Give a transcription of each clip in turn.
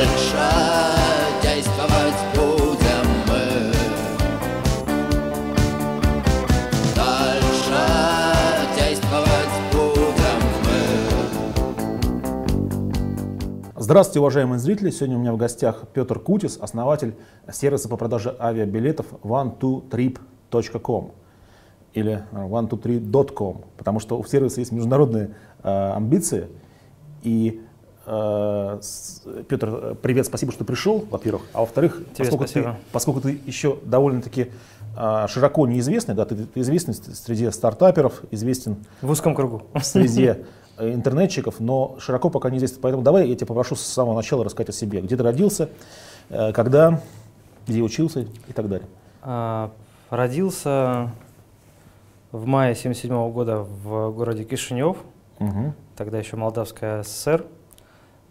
Дальше действовать будем мы Дальше действовать будем мы Здравствуйте, уважаемые зрители! Сегодня у меня в гостях Петр Кутис, основатель сервиса по продаже авиабилетов one2trip.com или 123.com, потому что у сервиса есть международные э, амбиции. И э, Петр, привет, спасибо, что пришел, во-первых. А во-вторых, поскольку ты, поскольку ты еще довольно-таки э, широко неизвестный, да, ты, ты известен среди стартаперов, известен В узком кругу. в среде э, интернетчиков, но широко пока не известен. Поэтому давай я тебя попрошу с самого начала рассказать о себе. Где ты родился, э, когда, где учился и так далее. А, Родился в мае 77 года в городе Кишинев, Мгм. тогда еще Молдавская ССР.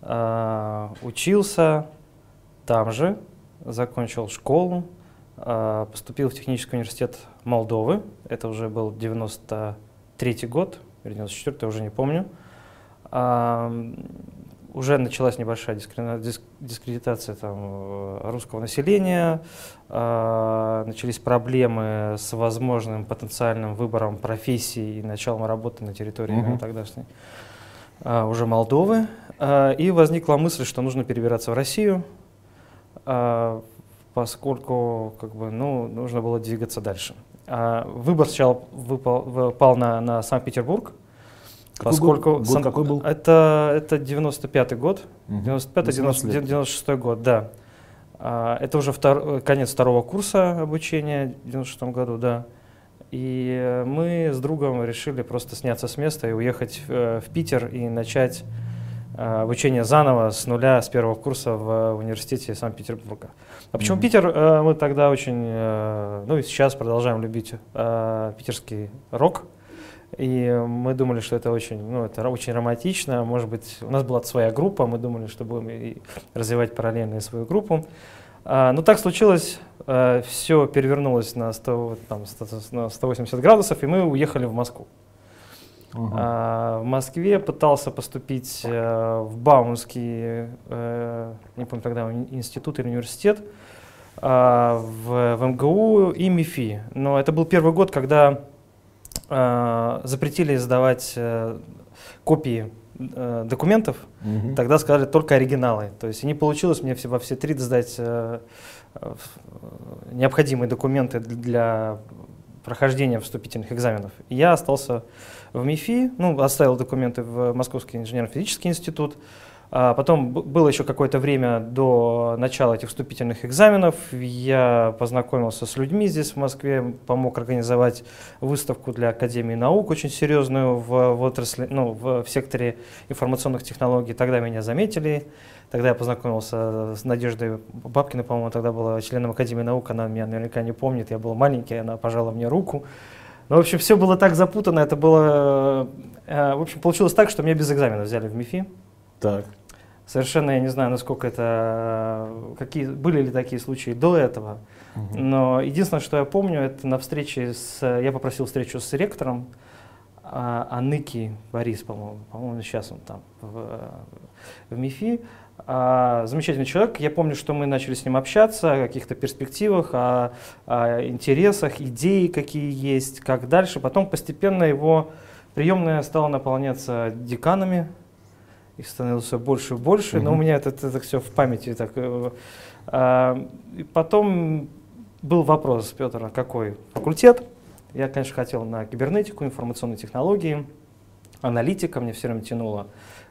А, Учился там же, закончил школу, а, поступил в технический университет Молдовы. Это уже был 93 год, или 94 уже не помню. А, Уже началась небольшая дискредитация там, э, русского населения, начались проблемы с возможным потенциальным выбором профессии и началом работы на территории именно тогдашней уже Молдовы. А, И возникла мысль, что нужно перебираться в Россию, а, поскольку как бы, ну, нужно было двигаться дальше. А, Выбор сначала выпал, выпал на, на Санкт-Петербург, Какой поскольку год? Год какой был? Это, это 95-й год, Мгм. 95 18 лет. 96 год, да. А, Это уже втор- конец второго курса обучения в 96 году, да. И э, мы с другом решили просто сняться с места и уехать э, в Питер и начать э, обучение заново с нуля, с первого курса в университете Санкт-Петербурга. А почему Мгм. Питер? Мы тогда очень, ну и сейчас продолжаем любить питерский рок. И мы думали, что это очень, ну, это очень романтично. Может быть, у нас была своя группа, мы думали, что будем и развивать параллельно и свою группу. А, но так случилось, все перевернулось на, 100, там, 100 на 180 градусов, и мы уехали в Москву. Ага. А, в Москве пытался поступить э, в Бауманский, э, не помню тогда, институт или университет, а, в, в МГУ и МИФИ. Но это был первый год, когда э, запретили издавать э, копии э, документов, Мгм. Тогда сказали только оригиналы. То есть не получилось мне во все три сдать э, э, необходимые документы для прохождения вступительных экзаменов. И Я остался в МИФИ, ну, оставил документы в Московский инженерно-физический институт. А потом было еще какое-то время до начала этих вступительных экзаменов. Я познакомился с людьми здесь, в Москве, помог организовать выставку для Академии наук, очень серьезную в, в отрасли, ну, в, в секторе информационных технологий. Тогда меня заметили. Тогда я познакомился с Надеждой Бабкиной, по-моему, тогда была членом Академии наук. Она меня наверняка не помнит. Я был маленький, она пожала мне руку. Ну, в общем, все было так запутано. Это было... э, В общем, получилось так, что меня без экзамена взяли в МИФИ. Так. Совершенно я не знаю, насколько это... э, Какие, были ли такие случаи до этого. Мгм. Но единственное, что я помню, это на встрече с... Я попросил встречу с ректором а, Аныки Борис, по-моему. По-моему, сейчас он там в, в МИФИ. А, замечательный человек. Я помню, что мы начали с ним общаться о каких-то перспективах, о, о интересах, идеи какие есть, как дальше. Потом постепенно его приемная стала наполняться деканами. Их становилось все больше и больше, но у меня это, это, все в памяти. Так, э, а, и потом был вопрос, Петр, а какой факультет? Я, конечно, хотел на кибернетику, информационные технологии, аналитика, мне все время тянуло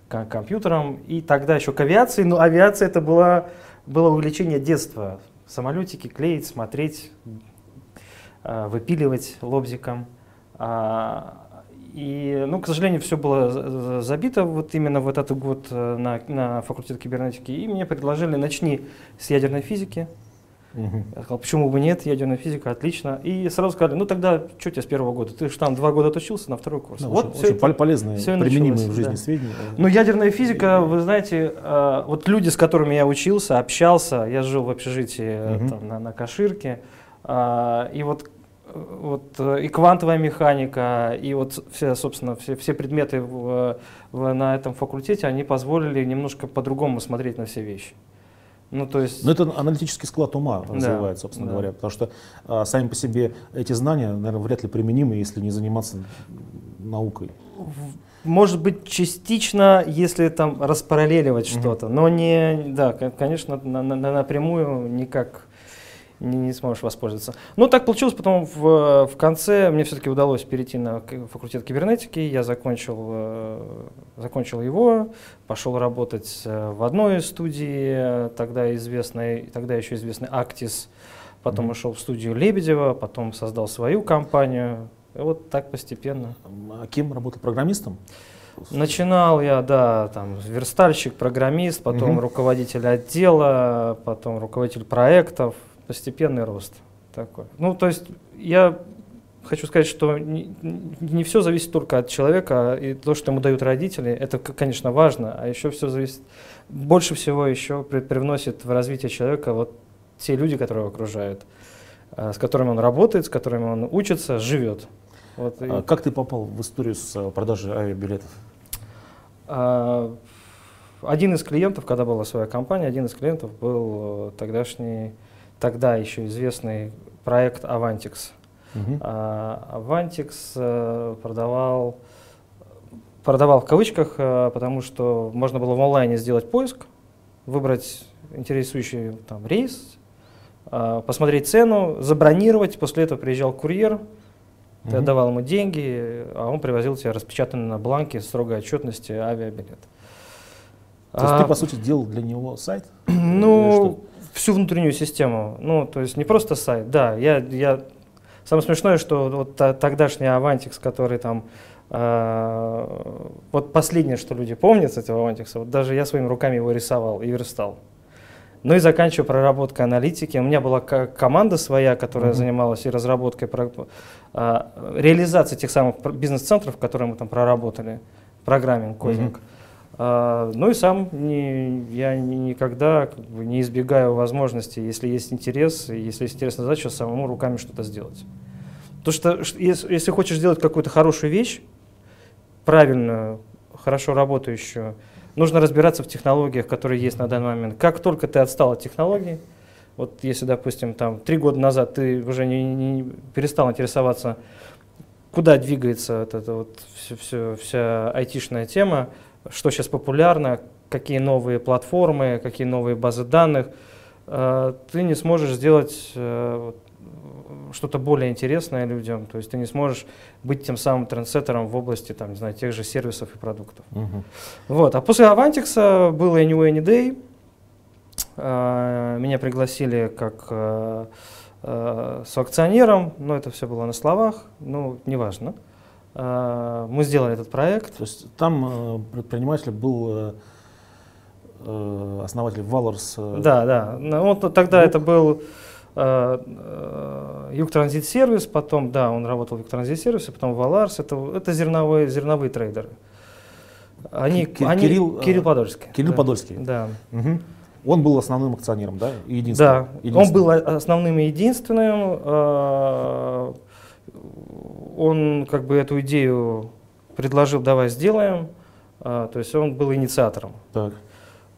к компьютерам. И тогда еще к авиации, но авиация это была, было увлечение детства. Самолетики клеить, смотреть, а, выпиливать лобзиком. А, И, ну, к сожалению, все было за- за- забито вот именно в этот год э, на, на факультет кибернетики. И мне предложили, начни с ядерной физики. Мгм. Я сказал, почему бы нет, ядерная физика, отлично. И сразу сказали, ну тогда что тебе с первого года? Ты же там два года отучился на второй курс. Ну, вот очень, всё очень это. полезные, всё и применимые началось, в жизни да. сведения. Ну, ядерная физика, вы знаете, э, вот люди, с которыми я учился, общался, я жил в общежитии э, Мгм. там, на, на Каширке, а, и вот, э, вот э, и квантовая механика, и вот все, собственно, все, все предметы в, в- на этом факультете, они позволили немножко по-другому смотреть на все вещи. Ну, то есть... Но это аналитический склад ума Да, развивает, собственно да. говоря, потому что а, сами по себе эти знания, наверное, вряд ли применимы, если не заниматься наукой. Может быть, частично, если там распараллеливать что-то, но не, да, кон- конечно, на- на- напрямую никак не, не сможешь воспользоваться. Ну, так получилось, потом в, в конце мне все-таки удалось перейти на факультет кибернетики, я закончил, э, закончил его, пошел работать э, в одной студии, тогда известной, тогда еще известный Actis, потом Мгм. ушел в студию Лебедева, потом создал свою компанию, и вот так постепенно. А кем работал программистом? Начинал я, да, там, верстальщик, программист, потом Мгм. руководитель отдела, потом руководитель проектов, постепенный рост такой. Ну, то есть я хочу сказать, что не, не все зависит только от человека, и то, что ему дают родители, это, конечно, важно, а еще все зависит, больше всего еще при- привносит в развитие человека вот те люди, которые его окружают, а, с которыми он работает, с которыми он учится, живет. Вот, и- А Как ты попал в историю с а, продажей авиабилетов? А, Один из клиентов, когда была своя компания, один из клиентов был э, тогдашний, тогда еще известный проект Avantix. Мгм. А, Avantix э, продавал, продавал в кавычках, э, потому что можно было в онлайне сделать поиск, выбрать интересующий там, рейс, а, посмотреть цену, забронировать, после этого приезжал курьер, ты Мгм. отдавал ему деньги, а он привозил тебе распечатанный на бланке строгой отчетности авиабилет. То есть А, ты, по сути, делал для него сайт? Ну, всю внутреннюю систему. Ну, то есть не просто сайт, да. Я, я... Самое смешное, что вот тогдашний Avantix, который там... э, вот последнее, что люди помнят с этого Avantix, вот даже я своими руками его рисовал и верстал. Ну и заканчивая проработкой аналитики. У меня была ко- команда своя, которая Мгм. занималась и разработкой, а, реализацией тех самых бизнес-центров, которые мы там проработали, программинг, кодинг. А, ну и сам не, я ни- никогда не избегаю возможности, если есть интерес, если есть интересная задача, самому руками что-то сделать. Потому что ш- ес- если хочешь сделать какую-то хорошую вещь, правильную, хорошо работающую, нужно разбираться в технологиях, которые есть на данный момент. Как только ты отстал от технологий, вот если, допустим, там три года назад ты уже не, не- перестал интересоваться, куда двигается вот эта вот всё- всё- вся айтишная тема, что сейчас популярно, какие новые платформы, какие новые базы данных, э, ты не сможешь сделать э, э, что-то более интересное людям. То есть ты не сможешь быть тем самым трендсеттером в области там, не знаю, тех же сервисов и продуктов. Мгм. Вот. А после Avantix был Anyway Any Day. А, Меня пригласили как э, э, соакционером, но это все было на словах, ну, неважно. А, Мы сделали этот проект. То есть там э, предприниматель был э, э, основатель Valors. э, Да, да. Ну, вот тогда это был э, э, Юг Транзит Сервис, потом, да, он работал в Юг Транзит Сервисе, потом Аларс. Это, это зерновые, зерновые трейдеры. Они, Ки- они- Кирилл, э, Кирилл Подольский. Кирилл да. Подольский. Да. Мгм. Он был основным акционером, да? Единственным. Да, он Единственным. был о- основным и единственным. Он как бы эту идею предложил, давай сделаем. э, То есть он был инициатором. Так.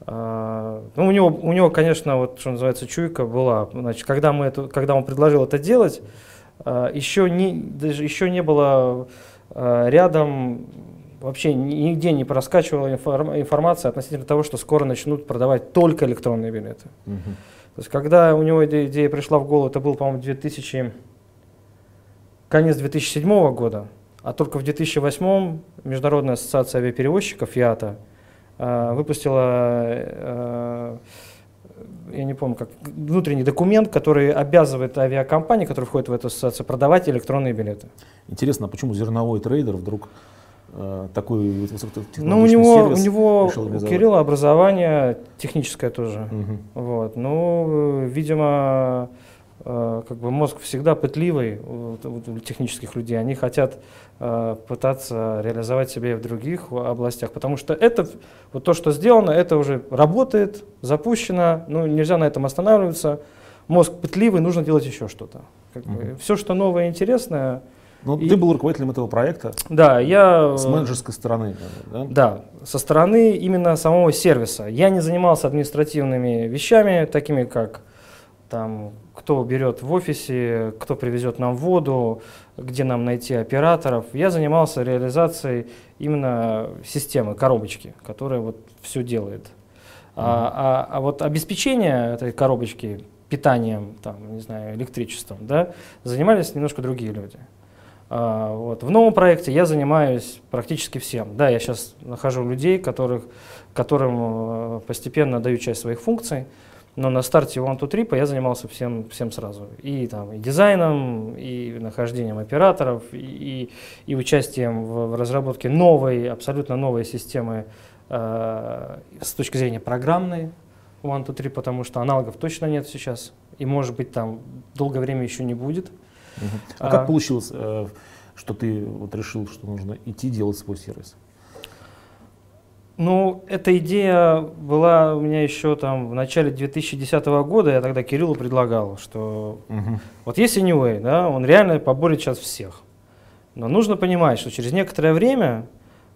А, Ну, у него, у него, конечно, вот что называется, чуйка была. Значит, когда, мы это, когда он предложил это делать, а, еще не, даже еще не было а, рядом, вообще ни- нигде не проскачивала информ- информация относительно того, что скоро начнут продавать только электронные билеты. Мгм. То есть, когда у него идея, идея пришла в голову, это был, по-моему, 2000, конец 2007 года, а только в 2008 Международная ассоциация авиаперевозчиков ЯТА а, выпустила, э, я не помню, как внутренний документ, который обязывает авиакомпании, которые входят в эту ассоциацию, продавать электронные билеты. Интересно, а почему зерновой трейдер вдруг э, такой высокотехнологичный Ну, у него, у сервис него, решил у? Кирилла образование техническое тоже. Мгм. Вот. Ну, э, видимо, э, как бы мозг всегда пытливый у, технических людей. Они хотят э, пытаться реализовать себя и в других областях, потому что это, вот то, что сделано, это уже работает, запущено, ну, нельзя на этом останавливаться. Мозг пытливый, нужно делать еще что-то. Как бы. Все, что новое и интересное, Ну, И- ты был руководителем этого проекта Да, я... с менеджерской стороны, да? Да, со стороны именно самого сервиса. Я не занимался административными вещами, такими как там, кто берет в офисе, кто привезет нам воду, где нам найти операторов. Я занимался реализацией именно системы, коробочки, которая вот все делает. А, а- а вот обеспечение этой коробочки питанием, там, не знаю, электричеством, да, занимались немножко другие люди. А, вот. В новом проекте я занимаюсь практически всем. Да, я сейчас нахожу людей, которых, которым э, постепенно даю часть своих функций, но на старте One to Trip я занимался всем, всем сразу. И, там, и дизайном, и нахождением операторов, и, и, и участием в, в разработке новой, абсолютно новой системы э, с точки зрения программной One to Trip, потому что аналогов точно нет сейчас. И, может быть, там долгое время еще не будет. Мгм. А, А- как получилось, э, что ты вот решил, что нужно идти делать свой сервис? Ну, эта идея была у меня еще там в начале 2010 года. Я тогда Кириллу предлагал, что вот есть Anyway, да, он реально поборет сейчас всех. Но нужно понимать, что через некоторое время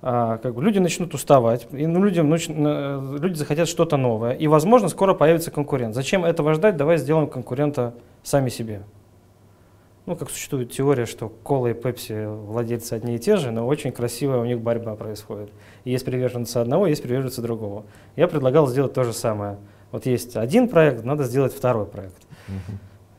а, как бы люди начнут уставать, и ну, людям, на- люди захотят что-то новое, и, возможно, скоро появится конкурент. Зачем этого ждать? Давай сделаем конкурента сами себе. Ну, как существует теория, что кола и пепси владельцы одни и те же, но очень красивая у них борьба происходит. И есть приверженцы одного, есть приверженцы другого. Я предлагал сделать то же самое. Вот есть один проект, надо сделать второй проект.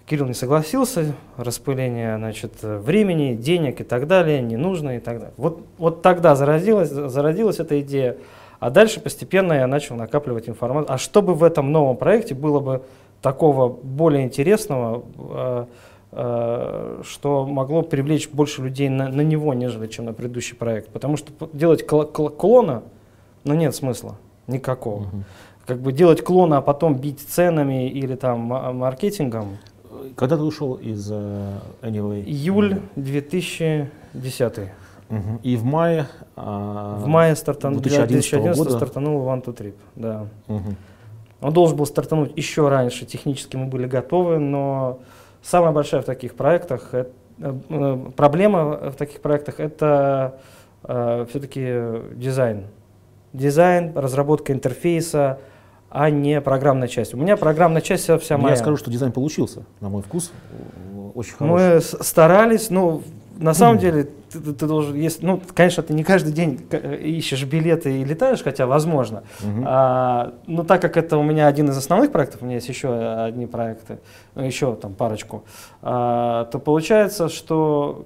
Кирилл не согласился, распыление значит, времени, денег и так далее, не нужно и так далее. Вот, вот тогда зародилась, зародилась эта идея, а дальше постепенно я начал накапливать информацию. А что бы в этом новом проекте было бы такого более интересного, э, что могло привлечь больше людей на, на него, нежели чем на предыдущий проект? Потому что делать кл- кл- клона, ну нет смысла никакого. Как бы делать клона, а потом бить ценами или там ма- маркетингом, Когда ты ушел из э, Anyway? Июль 2010. Мгм. И в мае... а, В мае стартан... 2011 2011 года? стартанул One to Trip. Да. Мгм. Он должен был стартануть еще раньше, технически мы были готовы, но самая большая в таких проектах, э- э, проблема в таких проектах это все-таки дизайн. Дизайн, разработка интерфейса, а не программная часть. У меня программная часть вся, вся Ну, моя. Я скажу, что дизайн получился, на мой вкус. э, Очень хороший. Мы старались, но на самом деле ты, ты- должен, если, ну, конечно, ты не каждый день э, ищешь билеты и летаешь, хотя возможно. Мгм. А, но так как это у меня один из основных проектов, у меня есть еще одни проекты, ну, еще там парочку, а, то получается, что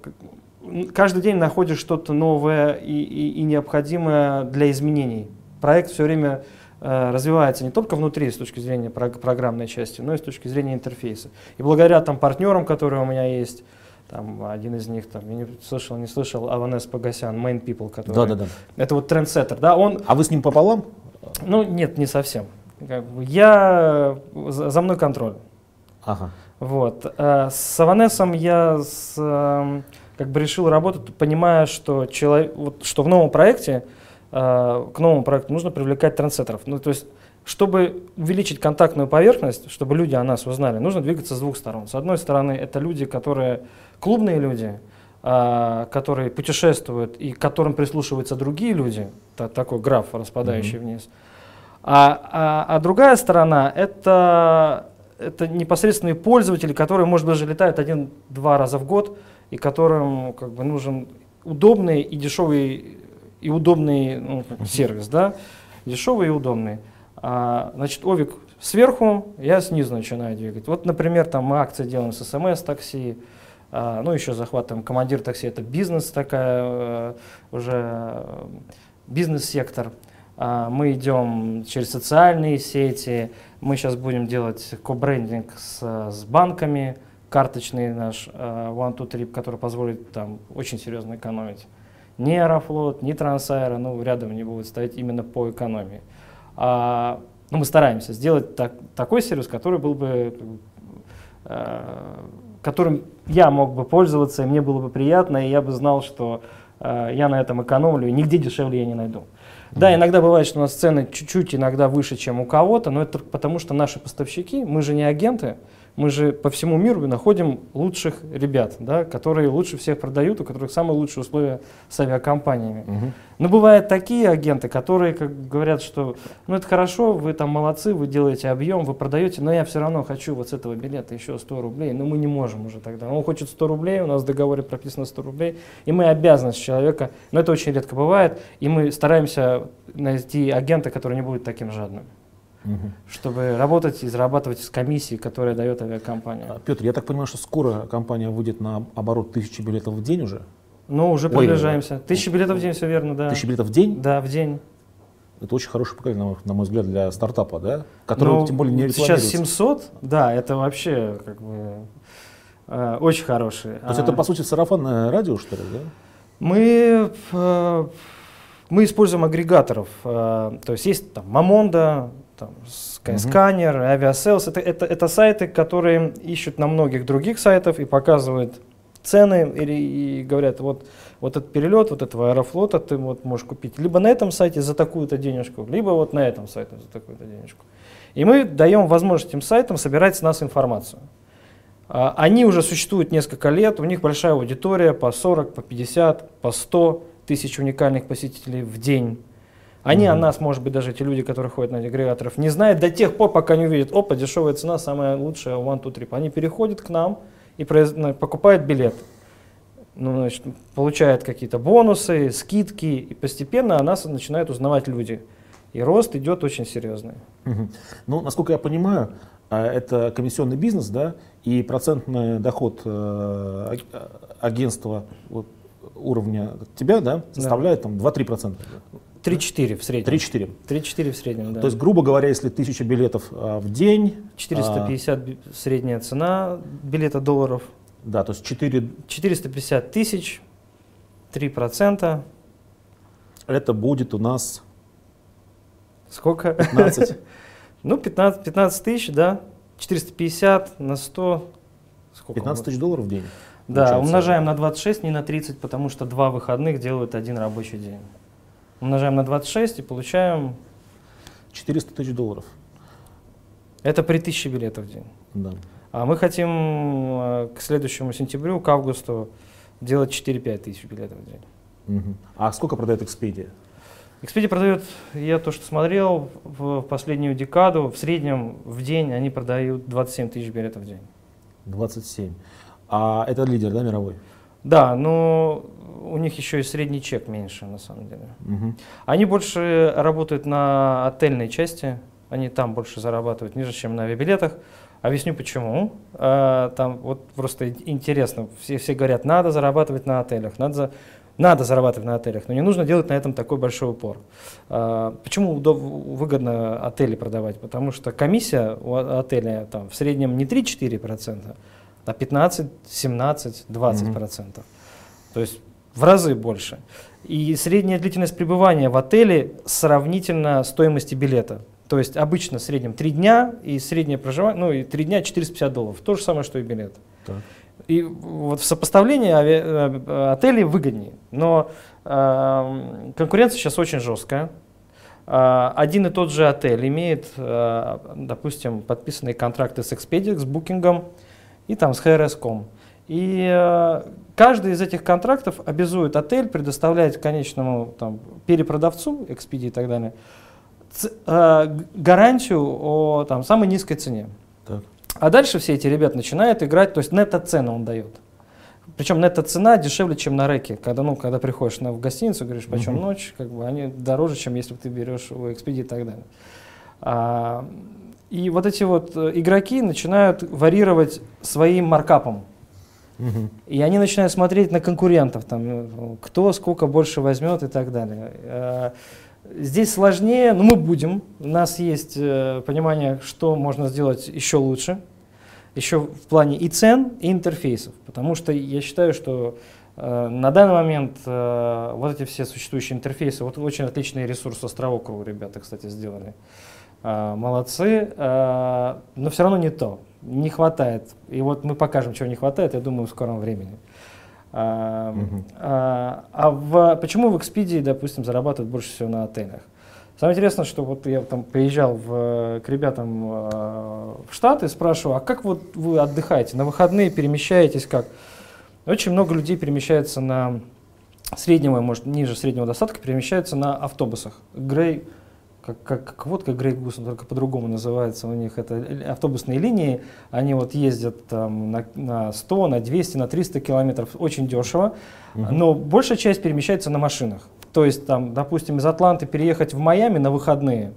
каждый день находишь что-то новое и, и- и необходимое для изменений. Проект все время э, развивается не только внутри с точки зрения прог- программной части, но и с точки зрения интерфейса. И благодаря там партнерам, которые у меня есть, там один из них, там, я не слышал, не слышал, Аванес Погосян, Main People, который, Да, да, да. это вот трендсеттер, да, он А вы с ним пополам? ну, нет, не совсем. Как бы я за мной контроль. Ага. Вот. А С Аванесом я с, эм, как бы решил работать, понимая, что, человек, вот, что в новом проекте, э, к новому проекту нужно привлекать трендсеттеров. Ну, то есть, чтобы увеличить контактную поверхность, чтобы люди о нас узнали, нужно двигаться с двух сторон. С одной стороны, это люди, которые клубные люди, а, которые путешествуют и к которым прислушиваются другие люди, та- такой граф, распадающий вниз. А, а- а другая сторона это, это непосредственные пользователи, которые, может даже летают один-два раза в год, и которым как бы, нужен удобный и дешевый и удобный ну, сервис, да, дешевый и удобный. А, значит, Овик сверху, я снизу начинаю двигать. Вот, например, там мы акции делаем с СМС такси, а, ну еще захватываем командир такси, это бизнес такая э, уже э, бизнес-сектор. А, Мы идем через социальные сети, мы сейчас будем делать кобрендинг с, с банками, карточный наш э, One Two Trip, который позволит там очень серьезно экономить. Ни Аэрофлот, ни Трансаэро, ну, рядом не будут стоять именно по экономии. А, ну, мы стараемся сделать так- такой сервис, который был бы, э, которым я мог бы пользоваться, и мне было бы приятно, и я бы знал, что э, я на этом экономлю, и нигде дешевле я не найду. Да, иногда бывает, что у нас цены чуть-чуть иногда выше, чем у кого-то, но это потому что наши поставщики, мы же не агенты, Мы же по всему миру находим лучших ребят, да, которые лучше всех продают, у которых самые лучшие условия с авиакомпаниями. Мгм. Но бывают такие агенты, которые как говорят, что ну это хорошо, вы там молодцы, вы делаете объем, вы продаете, но я все равно хочу вот с этого билета еще 100 рублей, но мы не можем уже тогда. Он хочет 100 рублей, у нас в договоре прописано 100 рублей, и мы обязаны с человека, но это очень редко бывает, и мы стараемся найти агента, который не будет таким жадным, Мгм. чтобы работать и зарабатывать с комиссии, которая дает авиакомпания. А, Петр, я так понимаю, что скоро компания выйдет на оборот тысячи билетов в день уже? Ну, уже Ой, приближаемся. Тысяча билетов в день, все верно, да. Тысяча билетов в день? Да, в день. Это очень хороший показатель, на мой- взгляд, для стартапа, да? Который, Ну, тем более, не Сейчас рекламируется. 700, да, это вообще как бы э, очень хороший. То есть А это, по сути, сарафанное радио, что ли, да? Мы, э, мы используем агрегаторов. э, То есть есть там Мамонда, там, Skyscanner, Aviasales. Это, это, это сайты, которые ищут на многих других сайтах и показывают цены или и говорят, вот, вот этот перелет, вот этого аэрофлота ты вот можешь купить либо на этом сайте за такую-то денежку, либо вот на этом сайте за такую-то денежку. И мы даем возможность этим сайтам собирать с нас информацию. А, Они уже существуют несколько лет, у них большая аудитория, по 40, по 50, по 100 тысяч уникальных посетителей в день. Они о Мгм. нас, может быть, даже те люди, которые ходят на агрегаторов, не знают до тех пор, пока не увидят, опа, дешевая цена, самая лучшая, one, two, trip. Они переходят к нам и произ- ну, покупают билет. Ну, значит, получают какие-то бонусы, скидки, и постепенно о нас начинают узнавать люди. И рост идет очень серьезный. Мгм. Ну, насколько я понимаю, а, это комиссионный бизнес, да, и процентный доход э, аг- агентства вот, уровня тебя, да, составляет там 2-3%. 3-4 в среднем. 3-4. 3-4 в среднем, да. То есть, грубо говоря, если тысяча билетов а, в день, 450 би- средняя цена билета долларов. да, то есть 4, 450 тысяч, 3%. это будет у нас Сколько? 15. Ну, 15, 15 тысяч, да. 450 на 100. Сколько? 15 будет? тысяч долларов в день. Да, получается. умножаем на 26, не на 30, потому что два выходных делают один рабочий день. Умножаем на 26 и получаем... 400 тысяч долларов. Это при 1000 билетов в день. Да. А мы хотим э, к следующему сентябрю, к августу, делать 4-5 тысяч билетов в день. Мгм. А сколько продает Expedia? Expedia продает, я то, что смотрел, в последнюю декаду, в среднем в день они продают 27 тысяч билетов в день. 27. А это лидер, да, мировой? Да, но у них еще и средний чек меньше, на самом деле. Мгм. Они больше работают на отельной части, они там больше зарабатывают ниже, чем на авиабилетах. Объясню почему. А, Там вот просто интересно, все, все говорят, надо зарабатывать на отелях, надо, за- надо зарабатывать на отелях, но не нужно делать на этом такой большой упор. А, Почему выгодно отели продавать? Потому что комиссия у отеля там, в среднем не 3-4%, а 15, 17, 20%. То есть в разы больше. И средняя длительность пребывания в отеле сравнительно стоимости билета. То есть обычно в среднем 3 дня и среднее проживание, ну и 3 дня 450 долларов. То же самое, что и билет. Так. И вот в сопоставлении ави- э, отелей выгоднее. Но эм, конкуренция сейчас очень жесткая. А, Один и тот же отель имеет, э, допустим, подписанные контракты с Expedia, с Booking и там с HRS.com. И э, каждый из этих контрактов обязует отель предоставлять конечному там, перепродавцу, Expedia и так далее, э, гарантию о там, самой низкой цене. Так. А дальше все эти ребята начинают играть, то есть нетто-цену он дает. Причем нетто-цена дешевле, чем на реке. Когда, ну, когда приходишь на, в гостиницу, говоришь, почем Мгм. ночь, как бы они дороже, чем если бы ты берешь у Expedia и так далее. А, и вот эти вот э, игроки начинают варьировать своим маркапом. И они начинают смотреть на конкурентов, там, э, кто сколько больше возьмет и так далее. Э, Здесь сложнее, но мы будем. У нас есть э, понимание, что можно сделать еще лучше, еще в плане и цен, и интерфейсов. Потому что я считаю, что на данный момент вот эти все существующие интерфейсы, вот очень отличный ресурс островок у ребята, кстати, сделали. А, Молодцы, а, но все равно не то, не хватает. И вот мы покажем, чего не хватает, я думаю, в скором времени. А, а, а в- почему в Expedia, допустим, зарабатывают больше всего на отелях? Самое интересное, что вот я там приезжал в, к ребятам в Штаты, спрашиваю, а как вот вы отдыхаете? На выходные перемещаетесь как? Очень много людей перемещается на среднего, может, ниже среднего достатка, перемещаются на автобусах. Грей, как, как, как вот как Грей Гус, только по-другому называется у них, это автобусные линии, они вот ездят там на, на 100, на 200, на 300 километров, очень дешево, но большая часть перемещается на машинах. То есть, там, допустим, из Атланты переехать в Майами на выходные,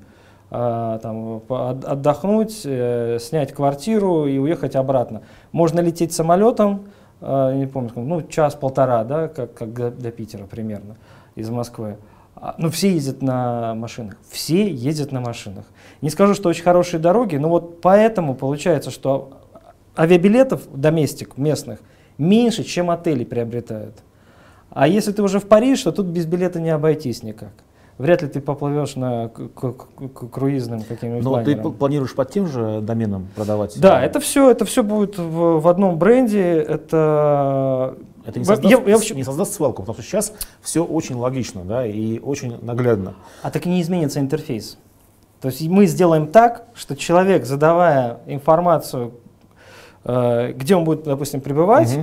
а, там, отдохнуть, э, снять квартиру и уехать обратно. Можно лететь самолетом, а, не помню, ну, час-полтора, да, как, как до, до Питера примерно, из Москвы. Ну, все ездят на машинах. Все ездят на машинах. Не скажу, что очень хорошие дороги, но вот поэтому получается, что авиабилетов доместик местных меньше, чем отели приобретают. А если ты уже в Париж, то тут без билета не обойтись никак. Вряд ли ты поплывешь на круизным каким-нибудь Но ты лайнером. п- планируешь под тем же доменом продавать? Да, это все, это все будет в, в одном бренде. Это, Это не создаст, я- я вообще- не создаст свалку, потому что сейчас все очень логично, да, и очень наглядно. А так и не изменится интерфейс. То есть мы сделаем так, что человек, задавая информацию, э, где он будет, допустим, пребывать,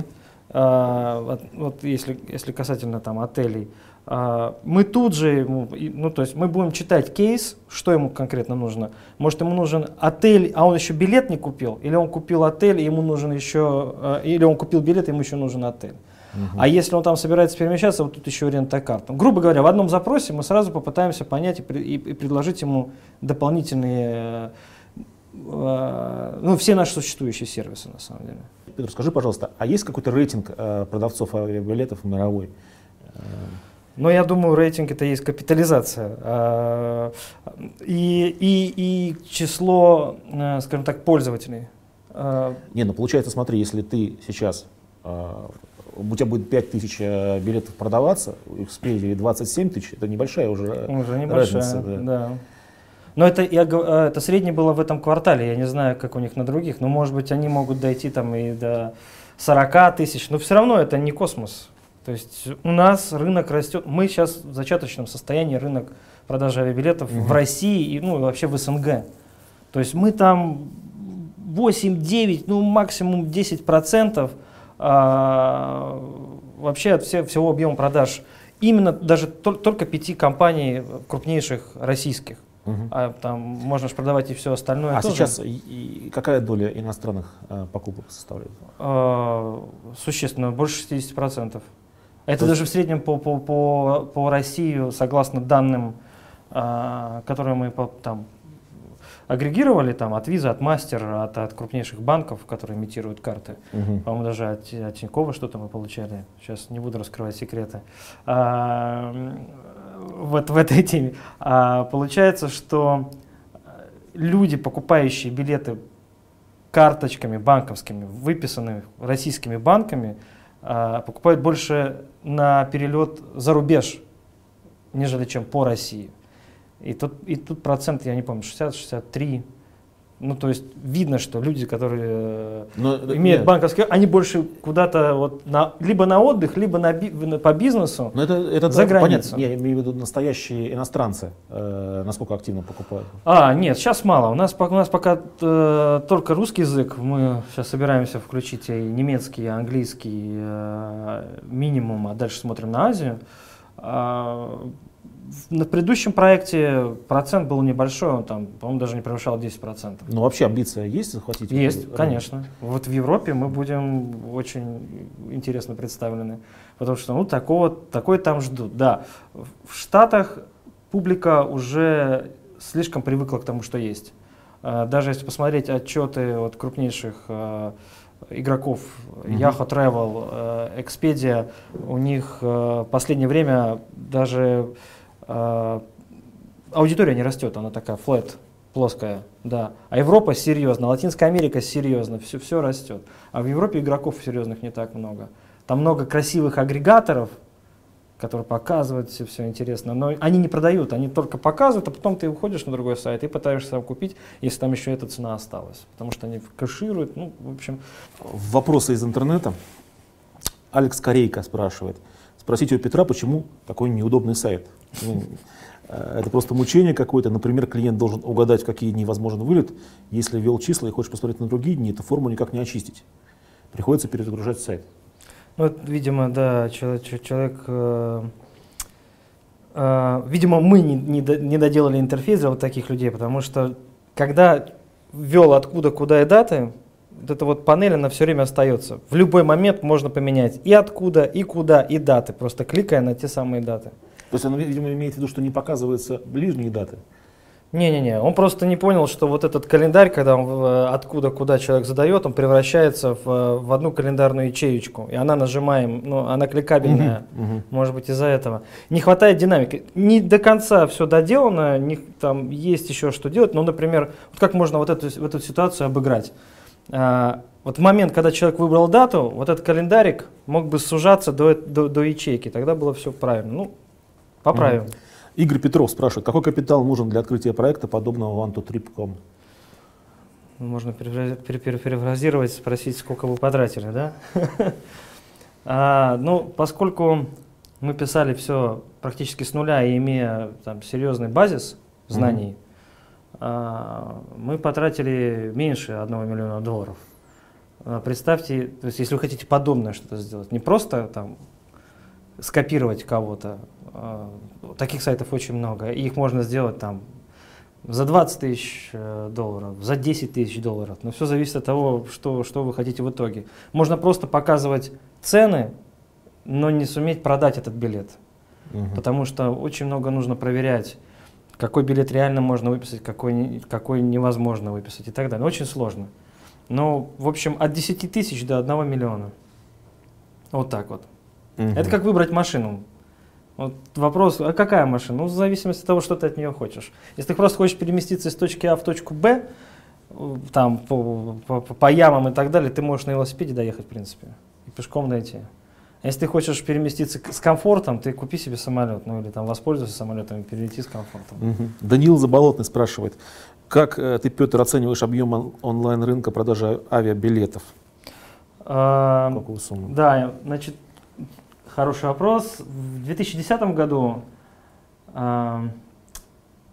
э, вот, вот если, если касательно там отелей, э, мы тут же, ему, ну то есть мы будем читать кейс, что ему конкретно нужно. Может ему нужен отель, а он еще билет не купил, или он купил отель, и ему нужен еще, э, или он купил билет, ему еще нужен отель. А если он там собирается перемещаться, вот тут еще рент-а-кар. Там, грубо говоря, в одном запросе мы сразу попытаемся понять и, и- и предложить ему дополнительные, э, э, ну, все наши существующие сервисы, на самом деле. Петр, скажи, пожалуйста, а есть какой-то рейтинг э, продавцов авиабилетов мировой? Но я думаю, рейтинг это есть капитализация. А, И, и, и число, э, скажем так, пользователей. А, Не, ну получается, смотри, если ты сейчас, э, у тебя будет 5 тысяч э, билетов продаваться, у Expedia 27 тысяч, это небольшая уже Уже небольшая, разница. да. да. Но это, я, э, это среднее было в этом квартале, я не знаю, как у них на других, но может быть они могут дойти там и до 40 тысяч, но все равно это не космос. То есть у нас рынок растет, мы сейчас в зачаточном состоянии рынок продажи авиабилетов в России и ну, вообще в СНГ. То есть мы там 8-9, ну максимум 10 процентов а, вообще от все- всего объема продаж. Именно даже тол- только пяти компаний крупнейших российских. Мгм. А там можно же продавать и все остальное. А тоже. сейчас и- и какая доля иностранных э, покупок составляет? А, существенно, больше 60%. Это даже в среднем по, по, по, по России, согласно данным, а, которые мы по- там агрегировали там, от Visa, от Master, от, от крупнейших банков, которые имитируют карты. Мгм. По-моему, даже от, от Тинькова что-то мы получали. Сейчас не буду раскрывать секреты. А, вот в этой теме. А, получается, что э, люди, покупающие билеты карточками банковскими, выписанными российскими банками, покупают больше на перелет за рубеж, нежели чем по России. И тут, и тут процент, я не помню, 60-63. Ну, то есть видно, что люди, которые э, Но, э, имеют нет, банковские, они больше куда-то вот на, либо на отдых, либо на, би- на- по бизнесу. Но это, это За да, границу. понятно. Я имею в виду настоящие иностранцы, э, насколько активно покупают. А, нет, сейчас мало. У нас, пока- у нас пока э, только русский язык. Мы сейчас собираемся включить и немецкий, и английский э, минимум, а дальше смотрим на Азию. А, на предыдущем проекте процент был небольшой, он там, по-моему, даже не превышал 10%. Но вообще амбиция есть захватить? Есть, рынок? конечно. Вот в Европе мы будем очень интересно представлены, потому что ну, такого, такой там ждут. Да, в Штатах публика уже слишком привыкла к тому, что есть. А, Даже если посмотреть отчеты от крупнейших а, игроков Мгм. Yahoo Travel, э, Expedia, у них в последнее время даже аудитория не растет, она такая flat, плоская, да. А Европа серьезно, Латинская Америка серьезно, все, все растет. А в Европе игроков серьезных не так много. Там много красивых агрегаторов, которые показывают все, все интересно, но они не продают, они только показывают, а потом ты уходишь на другой сайт и пытаешься сам купить, если там еще эта цена осталась, потому что они кэшируют, ну, в общем, Вопросы из интернета. Алекс Корейка спрашивает. Спросите у Петра, почему такой неудобный сайт. Ну, э, Это просто мучение какое-то. Например, клиент должен угадать, какие дни возможен вылет. Если ввел числа и хочешь посмотреть на другие дни, эту форму никак не очистить. Приходится перезагружать сайт. Ну, вот, видимо, да, человек, э, э, видимо, мы не, не доделали интерфейс для вот таких людей, потому что когда ввел откуда, куда и даты, вот эта вот панель, она все время остается. В любой момент можно поменять и откуда, и куда, и даты, просто кликая на те самые даты. То есть он, видимо, имеет в виду, что не показываются ближние даты. Не-не-не, он просто не понял, что вот этот календарь, когда он э, откуда куда человек задает, он превращается в, э, в одну календарную ячеечку, и она нажимаем, ну, она кликабельная, может быть из-за этого. Не хватает динамики. Не до конца все доделано, не, там есть еще что делать, но, например, вот как можно вот эту, в эту ситуацию обыграть? А, вот в момент, когда человек выбрал дату, вот этот календарик мог бы сужаться до, до, до ячейки, тогда было все правильно. Ну, поправим. Игорь Петров спрашивает, какой капитал нужен для открытия проекта, подобного one-to-trip.com? Можно перефра- пере- пере- перефразировать, спросить, сколько вы потратили, да? А, Ну, поскольку мы писали все практически с нуля и имея там серьезный базис знаний, а, мы потратили меньше 1 миллиона долларов. А, Представьте, то есть если вы хотите подобное что-то сделать, не просто там скопировать кого-то, а, таких сайтов очень много, их можно сделать там за 20 тысяч э, долларов, за 10 тысяч долларов. Но все зависит от того, что, что вы хотите в итоге. Можно просто показывать цены, но не суметь продать этот билет. Мгм. Потому что очень много нужно проверять, какой билет реально можно выписать, какой, какой невозможно выписать и так далее. Очень сложно. Но, в общем, от 10 тысяч до 1 миллиона. Вот так вот. Мгм. Это как выбрать машину. Вот вопрос, а какая машина? Ну, в зависимости от того, что ты от нее хочешь. Если ты просто хочешь переместиться из точки А в точку Б, там, по, по- по ямам и так далее, ты можешь на велосипеде доехать, в принципе, и пешком дойти. А если ты хочешь переместиться с комфортом, ты купи себе самолет, ну или там воспользуйся самолетом и перелети с комфортом. Мгм. Даниил Заболотный спрашивает, как э, ты, Петр, оцениваешь объем он- онлайн-рынка продажи авиабилетов? А, Какую сумму? Да, значит, хороший вопрос. В 2010 году а,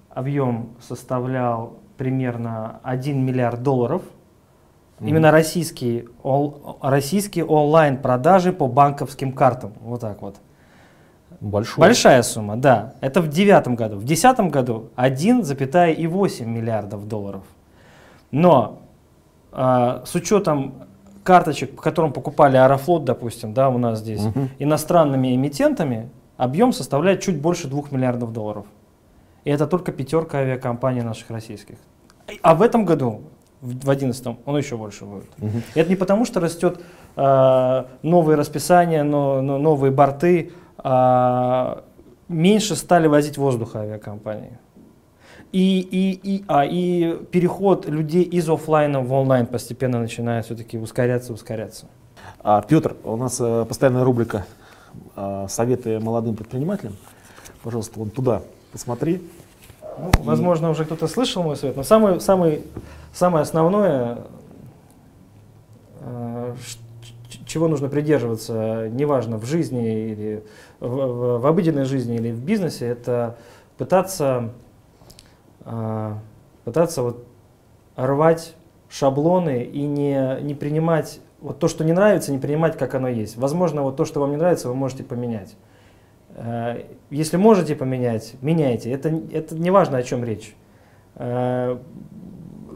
объем составлял примерно 1 миллиард долларов. Именно российские, ол- российские онлайн-продажи по банковским картам. Вот так вот. Большой. Большая сумма, да. Это в девятом году. В десятом году 1,8 миллиардов долларов. Но а, с учетом карточек, по которым покупали Аэрофлот, допустим, да, у нас здесь, Мгм. иностранными эмитентами, объем составляет чуть больше 2 миллиардов долларов. И это только пятерка авиакомпаний наших российских. А в этом году, в 2011, он еще больше будет. И Это не потому, что растет а, новые расписания, но, но новые борты, а, меньше стали возить воздуха авиакомпании. И, и, и, а, и переход людей из оффлайна в онлайн постепенно начинает все-таки ускоряться, ускоряться. А, Петр, у нас э, постоянная рубрика э, «Советы молодым предпринимателям». Пожалуйста, вон туда посмотри. Ну, возможно, уже кто-то слышал мой совет, но самое, самое, самое основное, э, чего нужно придерживаться, неважно, в жизни или в- в обыденной жизни или в бизнесе, это пытаться, э, пытаться вот рвать шаблоны и не, не принимать вот то, что не нравится, не принимать, как оно есть. Возможно, вот то, что вам не нравится, вы можете поменять. Э, Если можете поменять, меняйте. Это, это не важно, о чем речь. Э,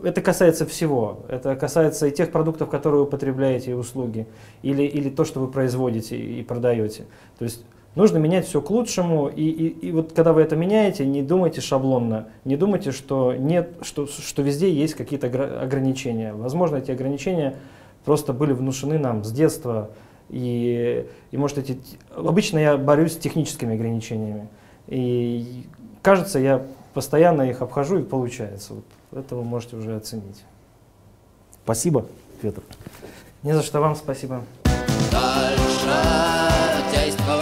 Это касается всего. Это касается и тех продуктов, которые вы употребляете, и услуги, или, или то, что вы производите и продаете. То есть нужно менять все к лучшему. И, и, и вот когда вы это меняете, не думайте шаблонно, не думайте, что, нет, что, что везде есть какие-то огра- ограничения. Возможно, эти ограничения просто были внушены нам с детства. И, и может эти... Обычно я борюсь с техническими ограничениями. И кажется, я постоянно их обхожу и получается. Вот это вы можете уже оценить. Спасибо, Петр. Не за что вам спасибо. Дальше действовать